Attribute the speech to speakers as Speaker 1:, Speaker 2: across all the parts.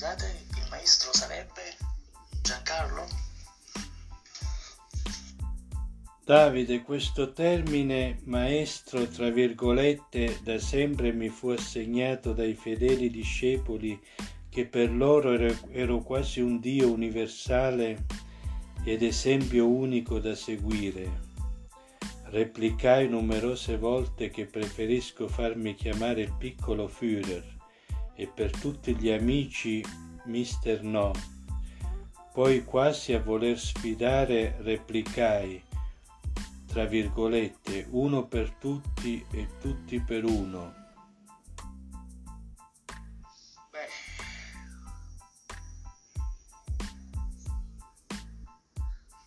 Speaker 1: scusate, il maestro sarebbe Giancarlo? Davide, questo termine maestro, tra virgolette, da sempre mi fu assegnato dai fedeli discepoli che per loro ero, ero quasi un Dio universale ed esempio unico da seguire. Replicai numerose volte che preferisco farmi chiamare il piccolo Führer e per tutti gli amici Mister No. Poi quasi a voler sfidare replicai, tra virgolette, uno per tutti e tutti per uno.
Speaker 2: Beh,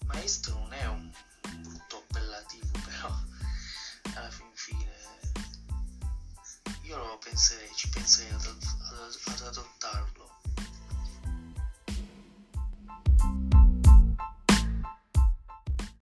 Speaker 2: maestro non è un brutto appellativo, però alla fin fine io lo penserei, ci penserei 这走